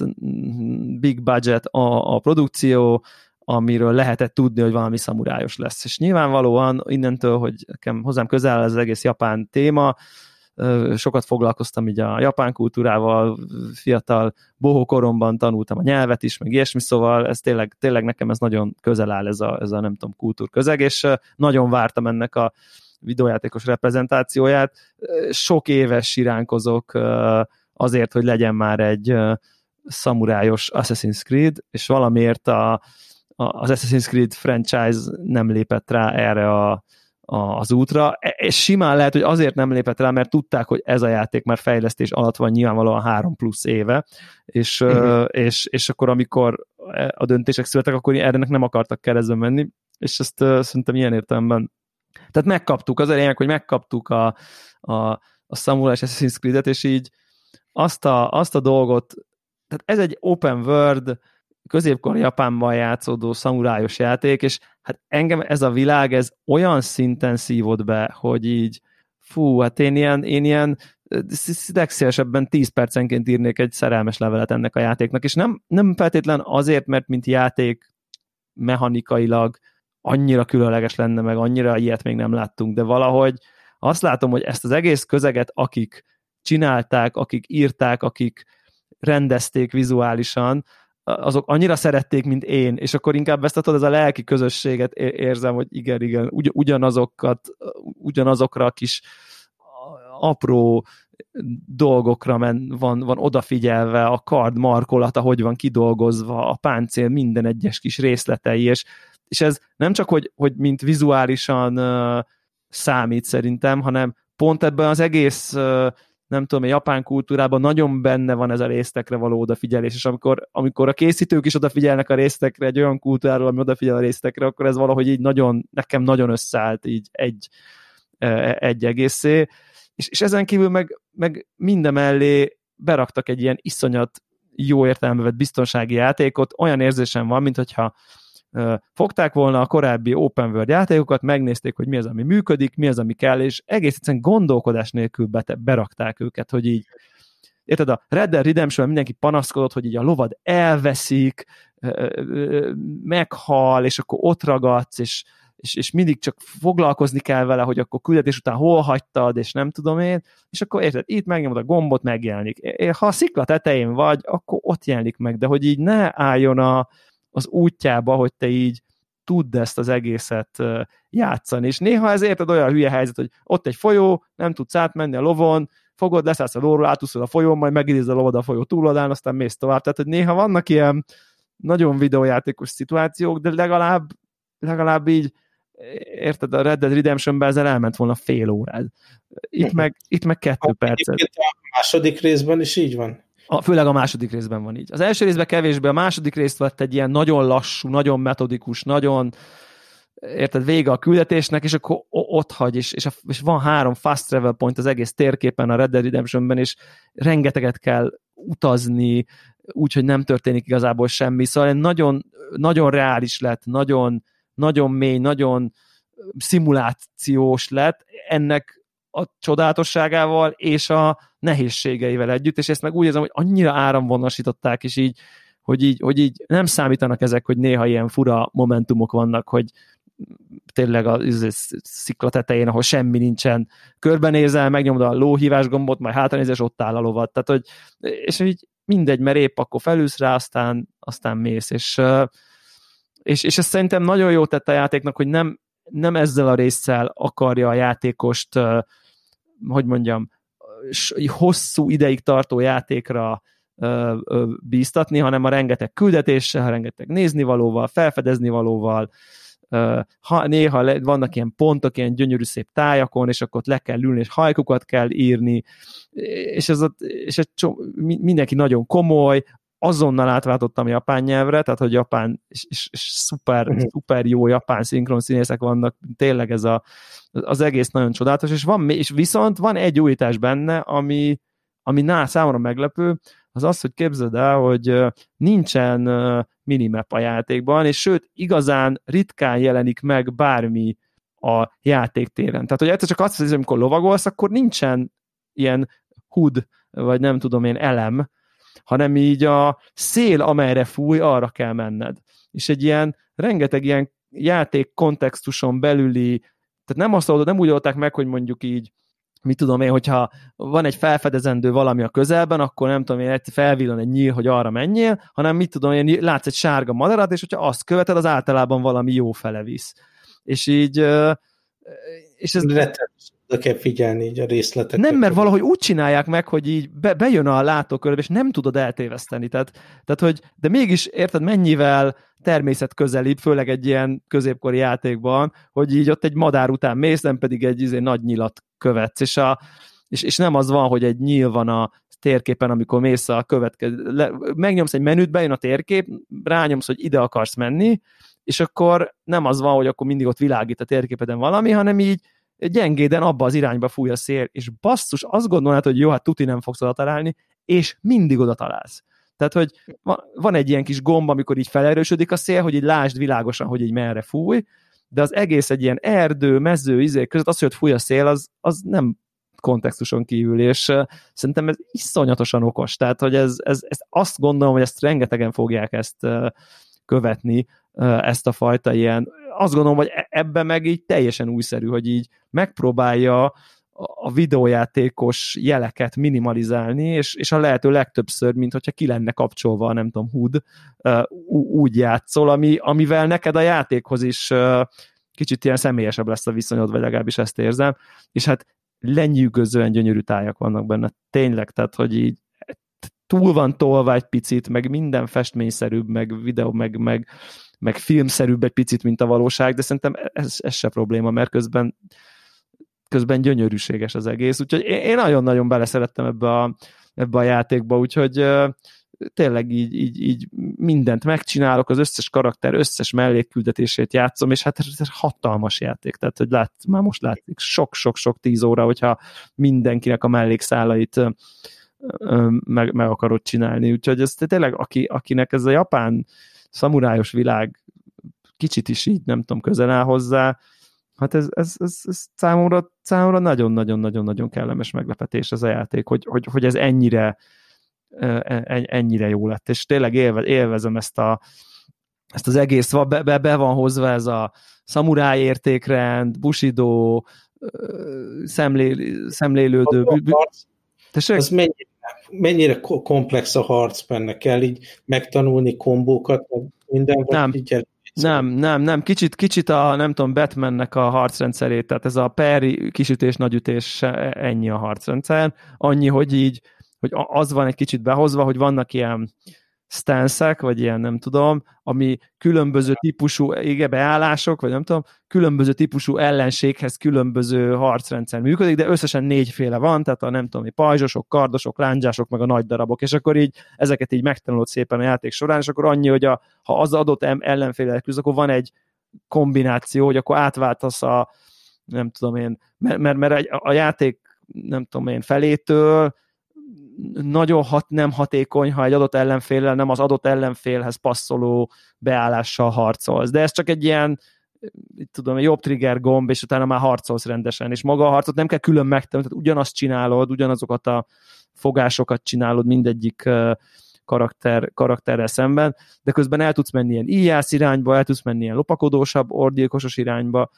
big budget a, a produkció, amiről lehetett tudni, hogy valami szamurájos lesz. És nyilvánvalóan innentől, hogy nekem hozzám közel az egész japán téma, sokat foglalkoztam így a japán kultúrával, fiatal bohó koromban tanultam a nyelvet is, meg ilyesmi, szóval ez tényleg, tényleg nekem ez nagyon közel áll ez a, ez a nem tudom, kultúrközeg, és nagyon vártam ennek a videójátékos reprezentációját. Sok éves siránkozok azért, hogy legyen már egy szamurájos Assassin's Creed, és valamiért a, a, az Assassin's Creed franchise nem lépett rá erre a, az útra, e, és simán lehet, hogy azért nem lépett rá, mert tudták, hogy ez a játék már fejlesztés alatt van nyilvánvalóan három plusz éve, és, uh-huh. és, és akkor amikor a döntések születtek, akkor erre nem akartak keresztbe menni, és ezt szerintem ilyen értelemben tehát megkaptuk, az a lényeg, hogy megkaptuk a, a, a Samurai Assassin's Creed-et, és így azt a, azt a dolgot, tehát ez egy open world, középkor Japánban játszódó szamurájos játék, és hát engem ez a világ, ez olyan szinten szívott be, hogy így fú, hát én ilyen, én ilyen legszélesebben 10 percenként írnék egy szerelmes levelet ennek a játéknak, és nem, nem feltétlen azért, mert mint játék mechanikailag annyira különleges lenne, meg annyira ilyet még nem láttunk, de valahogy azt látom, hogy ezt az egész közeget, akik csinálták, akik írták, akik rendezték vizuálisan, azok annyira szerették, mint én, és akkor inkább ezt ez a lelki közösséget érzem, hogy igen, igen, ugy, ugyanazokat, ugyanazokra a kis apró dolgokra men, van, van odafigyelve, a kard markolata, hogy van kidolgozva, a páncél minden egyes kis részletei, és, és ez nem csak, hogy, hogy mint vizuálisan uh, számít szerintem, hanem pont ebben az egész uh, nem tudom, a japán kultúrában nagyon benne van ez a résztekre való odafigyelés, és amikor, amikor a készítők is odafigyelnek a résztekre, egy olyan kultúráról, ami odafigyel a résztekre, akkor ez valahogy így nagyon, nekem nagyon összeállt így egy, e, egy egészé, és, és ezen kívül meg, meg minden mellé beraktak egy ilyen iszonyat jó értelembe vett biztonsági játékot, olyan érzésem van, mint hogyha fogták volna a korábbi open world játékokat, megnézték, hogy mi az, ami működik, mi az, ami kell, és egész egyszerűen gondolkodás nélkül bete, berakták őket, hogy így érted, a Red Dead redemption mindenki panaszkodott, hogy így a lovad elveszik, meghal, és akkor ott ragadsz, és, és, és mindig csak foglalkozni kell vele, hogy akkor küldetés után hol hagytad, és nem tudom én, és akkor érted, itt megnyomod a gombot, megjelenik. Ha a szikla tetején vagy, akkor ott jelenik meg, de hogy így ne álljon a, az útjába, hogy te így tudd ezt az egészet játszani. És néha ez érted olyan hülye helyzet, hogy ott egy folyó, nem tudsz átmenni a lovon, fogod, leszállsz a lóról, átúszol a folyón, majd megidéz a lovod a folyó túloldán, aztán mész tovább. Tehát, hogy néha vannak ilyen nagyon videójátékos szituációk, de legalább, legalább így érted, a Red Dead Redemption-ben ezzel elment volna fél órád. Itt meg, itt meg kettő percet. A második részben is így van. A, főleg a második részben van így. Az első részben kevésbé, a második részt vett egy ilyen nagyon lassú, nagyon metodikus, nagyon érted, vége a küldetésnek, és akkor ott hagy, és, és, a, és van három fast travel point az egész térképen a Red Dead Redemptionben, és rengeteget kell utazni, úgyhogy nem történik igazából semmi. Szóval nagyon, nagyon reális lett, nagyon, nagyon mély, nagyon szimulációs lett. Ennek a csodálatosságával és a nehézségeivel együtt, és ezt meg úgy érzem, hogy annyira áramvonosították, és így, hogy így, hogy így nem számítanak ezek, hogy néha ilyen fura momentumok vannak, hogy tényleg a szikla tetején, ahol semmi nincsen, körbenézel, megnyomod a lóhívás gombot, majd hátranézel, és ott áll a lovat. Tehát, hogy, és így mindegy, mert épp akkor felülsz rá, aztán, aztán mész, és, és, és ez szerintem nagyon jó tett a játéknak, hogy nem, nem ezzel a résszel akarja a játékost hogy mondjam, hosszú ideig tartó játékra bíztatni, hanem a rengeteg küldetéssel, rengeteg néznivalóval, felfedeznivalóval, ha néha vannak ilyen pontok, ilyen gyönyörű szép tájakon, és akkor ott le kell ülni, és hajkukat kell írni, és ez, ott, és ez mindenki nagyon komoly, azonnal átváltottam japán nyelvre, tehát hogy japán, és, és, és szuper, uh-huh. szuper jó japán szinkron színészek vannak, tényleg ez a, az egész nagyon csodálatos, és, van, és viszont van egy újítás benne, ami, ami ná, számomra meglepő, az az, hogy képzeld el, hogy nincsen minimap a játékban, és sőt, igazán ritkán jelenik meg bármi a játéktéren. Tehát, hogy egyszer csak azt hiszem, amikor lovagolsz, akkor nincsen ilyen HUD, vagy nem tudom én, elem, hanem így a szél, amelyre fúj, arra kell menned. És egy ilyen, rengeteg ilyen játék kontextuson belüli, tehát nem azt oldod, nem úgy oldották meg, hogy mondjuk így, mit tudom én, hogyha van egy felfedezendő valami a közelben, akkor nem tudom én, felvillan egy nyíl, hogy arra menjél, hanem mit tudom én, látsz egy sárga madarat, és hogyha azt követed, az általában valami jó fele visz. És így és ez... kell figyelni így a részletek. Nem, mert valahogy úgy csinálják meg, hogy így be, bejön a látókörbe, és nem tudod eltéveszteni. Tehát, tehát, hogy, de mégis érted, mennyivel természet közelibb, főleg egy ilyen középkori játékban, hogy így ott egy madár után mész, nem pedig egy izé, nagy nyilat követsz, és, a, és, és nem az van, hogy egy nyíl van a térképen, amikor mész a következő, le, megnyomsz egy menüt, bejön a térkép, rányomsz, hogy ide akarsz menni, és akkor nem az van, hogy akkor mindig ott világít a térképeden valami, hanem így gyengéden abba az irányba fúj a szél, és basszus, azt gondolod, hogy jó, hát tuti nem fogsz oda találni, és mindig oda találsz. Tehát, hogy van egy ilyen kis gomb, amikor így felerősödik a szél, hogy így lásd világosan, hogy így merre fúj, de az egész egy ilyen erdő, mező, izé között az, hogy fúj a szél, az, az nem kontextuson kívül, és szerintem ez iszonyatosan okos. Tehát, hogy ez, ez, ez azt gondolom, hogy ezt rengetegen fogják ezt követni, ezt a fajta ilyen, azt gondolom, hogy e-, ebben meg így teljesen újszerű, hogy így megpróbálja a videójátékos jeleket minimalizálni, és, és a lehető legtöbbször, mint hogyha ki lenne kapcsolva, nem tudom, HUD, úgy játszol, ami, amivel neked a játékhoz is kicsit ilyen személyesebb lesz a viszonyod, vagy legalábbis ezt érzem, és hát lenyűgözően gyönyörű tájak vannak benne, tényleg, tehát, hogy így túl van tolva egy picit, meg minden festményszerűbb, meg videó, meg, meg, meg filmszerűbb egy picit, mint a valóság, de szerintem ez, ez se probléma, mert közben közben gyönyörűséges az egész, úgyhogy én nagyon-nagyon beleszerettem ebbe a, ebbe a játékba, úgyhogy tényleg így, így, így mindent megcsinálok, az összes karakter összes mellékküldetését játszom, és hát ez hatalmas játék, tehát hogy lát, már most látszik sok-sok-sok tíz óra, hogyha mindenkinek a mellékszálait meg, meg akarod csinálni, úgyhogy ez tényleg, aki, akinek ez a japán szamurájos világ kicsit is így, nem tudom, közel áll hozzá, hát ez, ez, ez, ez számomra, számomra nagyon-nagyon-nagyon-nagyon kellemes meglepetés ez a játék, hogy, hogy, hogy ez ennyire E, ennyire jó lett, és tényleg élve, élvezem ezt a ezt az egész, be, be, be van hozva ez a szamuráj értékrend, bushido, szemlé, szemlélődő... Tessék? Az mennyire, mennyire komplex a harc benne? Kell így megtanulni kombókat, minden, vagy nem. így nem, nem, nem, kicsit, kicsit a, nem tudom, Batmannek a harcrendszerét, tehát ez a peri kisütés, nagyütés, ennyi a harcrendszer, annyi, hogy így hogy az van egy kicsit behozva, hogy vannak ilyen stanszek, vagy ilyen nem tudom, ami különböző típusú igen, beállások, vagy nem tudom, különböző típusú ellenséghez különböző harcrendszer működik, de összesen négyféle van, tehát a nem tudom, pajzsosok, kardosok, lángyások, meg a nagy darabok, és akkor így ezeket így megtanulod szépen a játék során, és akkor annyi, hogy a, ha az adott ellenféle küzd, akkor van egy kombináció, hogy akkor átváltasz a nem tudom én, mert, mert, mert a játék nem tudom én felétől nagyon hat, nem hatékony, ha egy adott ellenféllel nem az adott ellenfélhez passzoló beállással harcolsz. De ez csak egy ilyen tudom, egy jobb trigger gomb, és utána már harcolsz rendesen, és maga a harcot nem kell külön megtenni, tehát ugyanazt csinálod, ugyanazokat a fogásokat csinálod mindegyik karakter, karakterrel szemben, de közben el tudsz menni ilyen íjász irányba, el tudsz menni ilyen lopakodósabb, orgyilkosos irányba,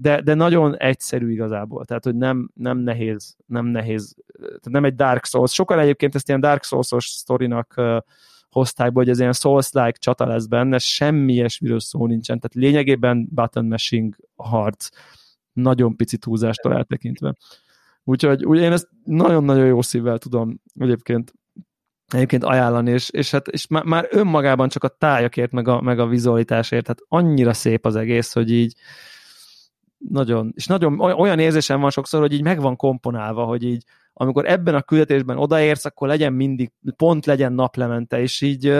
de, de nagyon egyszerű igazából, tehát hogy nem, nem nehéz, nem nehéz, tehát nem egy Dark Souls. Sokan egyébként ezt ilyen Dark Souls-os sztorinak uh, hozták, hogy ez ilyen Souls-like csata lesz benne, semmi ilyesmiről szó nincsen, tehát lényegében button mashing harc, nagyon pici túlzástól eltekintve. Úgyhogy úgy én ezt nagyon-nagyon jó szívvel tudom egyébként egyébként ajánlani, és, és, hát, és már, már önmagában csak a tájakért, meg a, meg a vizualitásért, hát annyira szép az egész, hogy így, nagyon, és nagyon olyan érzésem van sokszor, hogy így meg van komponálva, hogy így amikor ebben a küldetésben odaérsz, akkor legyen mindig, pont legyen naplemente, és így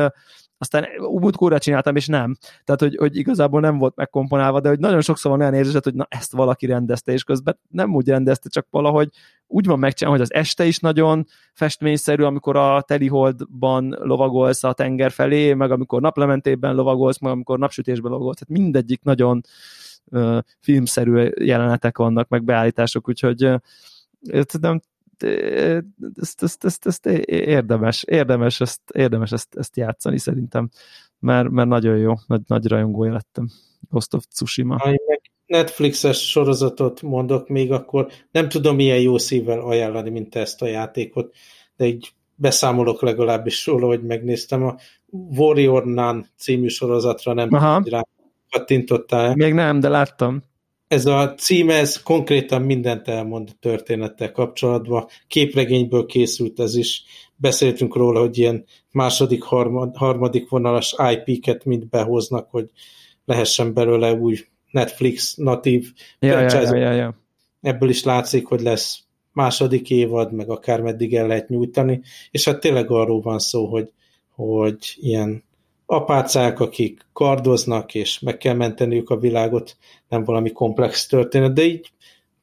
aztán múltkóra csináltam, és nem. Tehát, hogy, hogy igazából nem volt megkomponálva, de hogy nagyon sokszor van olyan érzésed, hogy na ezt valaki rendezte, és közben nem úgy rendezte, csak valahogy úgy van megcsinálva, hogy az este is nagyon festményszerű, amikor a teliholdban lovagolsz a tenger felé, meg amikor naplementében lovagolsz, meg amikor napsütésben lovagolsz, tehát mindegyik nagyon, filmszerű jelenetek vannak, meg beállítások, úgyhogy nem, ezt, ezt, ezt, ezt érdemes, érdemes, ezt, érdemes ezt, ezt játszani szerintem, mert, mert nagyon jó, nagy, nagy rajongója lettem Ghost of Tsushima. Netflixes sorozatot mondok még, akkor nem tudom milyen jó szívvel ajánlani, mint ezt a játékot, de így beszámolok legalábbis róla, hogy megnéztem a Warrior Nun című sorozatra, nem Aha. rá kattintottál. Még nem, de láttam. Ez a cím, ez konkrétan mindent elmond a történettel kapcsolatban. Képregényből készült ez is. Beszéltünk róla, hogy ilyen második, harmad, harmadik vonalas IP-ket mind behoznak, hogy lehessen belőle új Netflix natív ja, ja, ja, ja, ja. Ebből is látszik, hogy lesz második évad, meg akár meddig el lehet nyújtani, és hát tényleg arról van szó, hogy, hogy ilyen apácák, akik kardoznak, és meg kell menteniük a világot, nem valami komplex történet, de így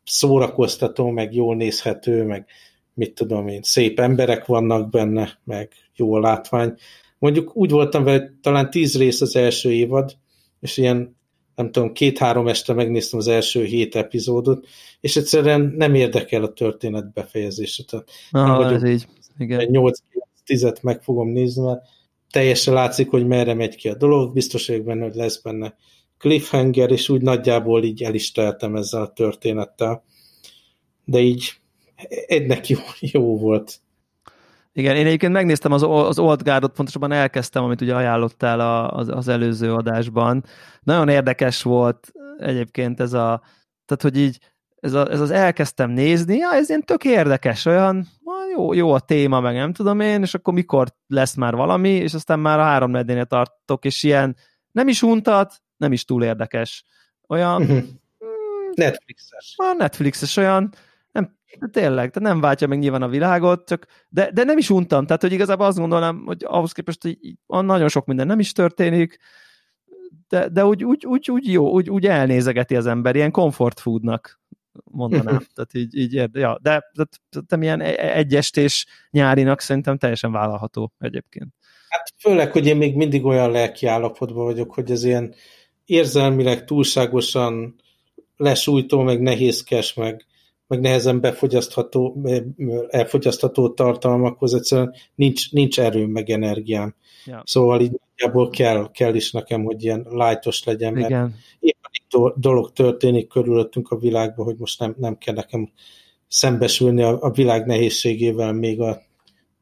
szórakoztató, meg jól nézhető, meg mit tudom én, szép emberek vannak benne, meg jó a látvány. Mondjuk úgy voltam vele, talán tíz rész az első évad, és ilyen, nem tudom, két-három este megnéztem az első hét epizódot, és egyszerűen nem érdekel a történet befejezése. Tehát Aha, ez így. Igen. 8-10-et meg fogom nézni, mert teljesen látszik, hogy merre megy ki a dolog, biztos vagyok benne, hogy lesz benne cliffhanger, és úgy nagyjából így el is teltem ezzel a történettel. De így egynek jó, jó volt. Igen, én egyébként megnéztem az, az Old Guardot, pontosabban elkezdtem, amit ugye ajánlottál az, az előző adásban. Nagyon érdekes volt egyébként ez a, tehát hogy így ez, a, ez az elkezdtem nézni, ja, ez ilyen tök érdekes, olyan jó, jó a téma, meg nem tudom én, és akkor mikor lesz már valami, és aztán már a három nedénél tartok, és ilyen nem is untat, nem is túl érdekes. Olyan, uh-huh. Netflixes. A Netflixes olyan, nem, tényleg, de nem váltja meg nyilván a világot, csak, de, de nem is untam, tehát hogy igazából azt gondolom, hogy ahhoz képest, hogy nagyon sok minden nem is történik, de, de úgy, úgy, úgy, úgy jó, úgy, úgy elnézegeti az ember, ilyen comfort foodnak mondanám. Tehát így, így ja, de, de, de, de milyen e, e, egyestés nyárinak szerintem teljesen vállalható egyébként. Hát főleg, hogy én még mindig olyan lelki állapotban vagyok, hogy ez ilyen érzelmileg túlságosan lesújtó, meg nehézkes, meg, meg nehezen befogyasztható, elfogyasztható tartalmakhoz egyszerűen nincs, nincs erőm, meg energiám. Ja. Szóval így nagyjából kell, kell is nekem, hogy ilyen lájtos legyen, mert Igen. egy dolog történik körülöttünk a világban, hogy most nem, nem kell nekem szembesülni a, a világ nehézségével még a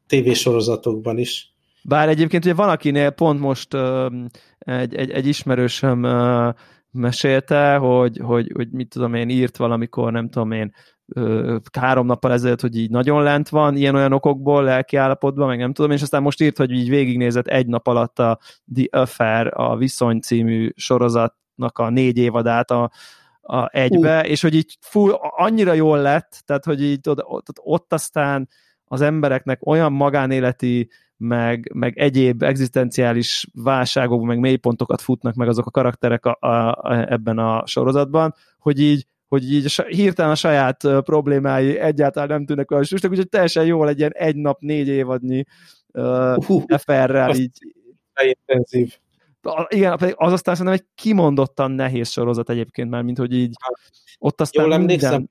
tévésorozatokban is. Bár egyébként ugye van, akinél pont most uh, egy, egy, egy ismerősöm uh, mesélte, hogy, hogy, hogy mit tudom én, írt valamikor, nem tudom én, három nappal ezelőtt, hogy így nagyon lent van, ilyen-olyan okokból, lelki állapotban, meg nem tudom, és aztán most írt, hogy így végignézett egy nap alatt a The Affair, a Viszony című sorozatnak a négy évadát a, a egybe, uh. és hogy így full, annyira jól lett, tehát hogy így ott, ott aztán az embereknek olyan magánéleti meg, meg egyéb egzisztenciális válságok, meg mélypontokat futnak meg azok a karakterek a, a, a, ebben a sorozatban, hogy így hogy így hirtelen a saját problémái egyáltalán nem tűnnek olyan súlyosnak, úgyhogy teljesen jól egy ilyen egy nap, négy évadnyi uh, uh, FR-rel így. Intenzív. Igen, pedig az aztán szerintem egy kimondottan nehéz sorozat egyébként már, mint hogy így ott aztán Jól minden... emlékszem,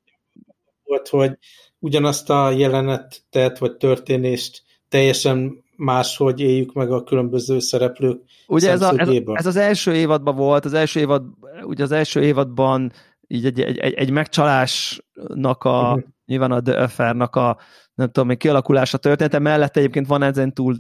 volt, hogy ugyanazt a jelenetet, vagy történést teljesen máshogy éljük meg a különböző szereplők Ugye ez, a, ez, ez, az első évadban volt, az első évad, ugye az első évadban így egy, egy, egy, egy megcsalásnak a, uh-huh. nyilván a The Affair-nak a nem tudom, még kialakulása története, mellett egyébként van ezen túl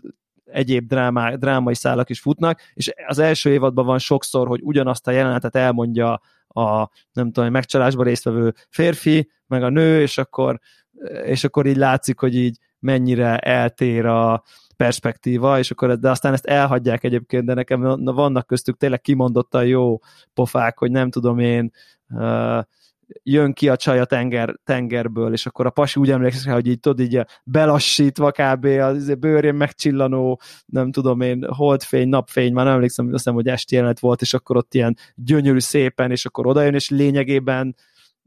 egyéb drámá, drámai szálak is futnak, és az első évadban van sokszor, hogy ugyanazt a jelenetet elmondja a, nem tudom, megcsalásban résztvevő férfi, meg a nő, és akkor, és akkor így látszik, hogy így mennyire eltér a, perspektíva, és akkor, de aztán ezt elhagyják egyébként, de nekem na, vannak köztük tényleg kimondottan jó pofák, hogy nem tudom én, uh, jön ki a csaj a tenger, tengerből, és akkor a pasi úgy emlékszik rá, hogy így tudod, így belassítva kb. az bőrén megcsillanó, nem tudom én, holdfény, napfény, már nem emlékszem, azt hiszem, hogy esti jelenet volt, és akkor ott ilyen gyönyörű szépen, és akkor odajön, és lényegében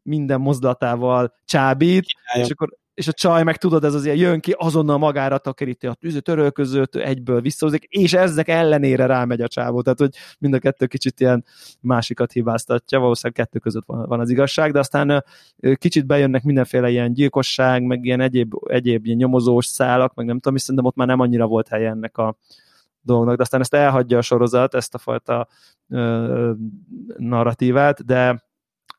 minden mozdulatával csábít, és akkor és a csaj meg tudod, ez az ilyen jön ki, azonnal magára takeríti a tűző törölközőt, egyből visszahozik, és ezek ellenére rámegy a csávó, tehát hogy mind a kettő kicsit ilyen másikat hibáztatja, valószínűleg kettő között van, van az igazság, de aztán kicsit bejönnek mindenféle ilyen gyilkosság, meg ilyen egyéb, egyéb ilyen nyomozós szálak, meg nem tudom, és szerintem ott már nem annyira volt helye ennek a dolognak, de aztán ezt elhagyja a sorozat, ezt a fajta ö, narratívát, de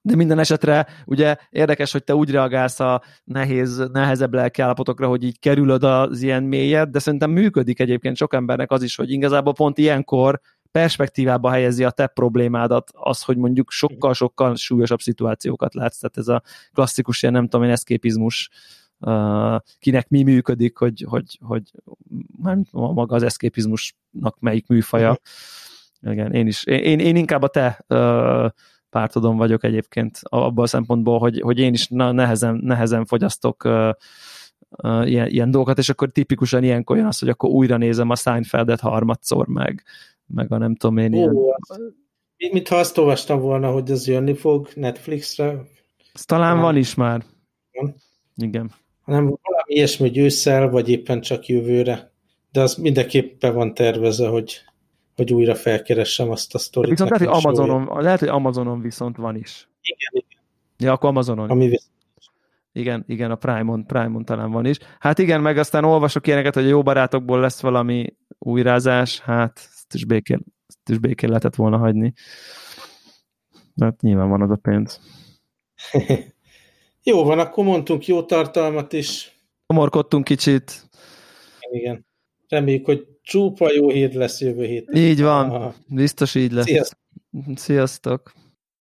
de minden esetre ugye érdekes, hogy te úgy reagálsz a nehéz, nehezebb lelkiállapotokra, hogy így kerülöd az ilyen mélyet, de szerintem működik egyébként sok embernek az is, hogy igazából pont ilyenkor perspektívába helyezi a te problémádat az, hogy mondjuk sokkal-sokkal súlyosabb szituációkat látsz. Tehát ez a klasszikus ilyen, nem tudom én, eszképizmus Uh, kinek mi működik, hogy, hogy, hogy nem maga az eszképizmusnak melyik műfaja. Uh-huh. Igen, én is. Én, én inkább a te uh, pártodon vagyok egyébként abban a szempontból, hogy, hogy én is nehezen, nehezen fogyasztok uh, uh, ilyen, ilyen dolgokat, és akkor tipikusan ilyenkor jön az, hogy akkor újra nézem a Seinfeldet harmadszor meg, meg a nem tudom én. Ó, ilyen... Mintha azt olvastam volna, hogy ez jönni fog Netflixre. Ez talán van, van is már. Van. Igen. Hanem valami ilyesmi, hogy ősszel, vagy éppen csak jövőre. De az mindenképpen van tervezve, hogy hogy újra felkeressem azt a sztorit. Viszont lehet, hogy Amazonon, lehet, hogy Amazonon viszont van is. Igen, igen. Ja, akkor Amazonon. Ami viszont igen, igen, a Prime-on, Prime-on talán van is. Hát igen, meg aztán olvasok ilyeneket, hogy a jó barátokból lesz valami újrázás, hát ezt is békén, ezt is békén lehetett volna hagyni. Hát nyilván van az a pénz. jó van, akkor mondtunk jó tartalmat is. Komorkodtunk kicsit. Igen. Reméljük, hogy csupa jó hír lesz jövő héten. Így van, Aha. biztos így lesz. Sziasztok! Sziasztok!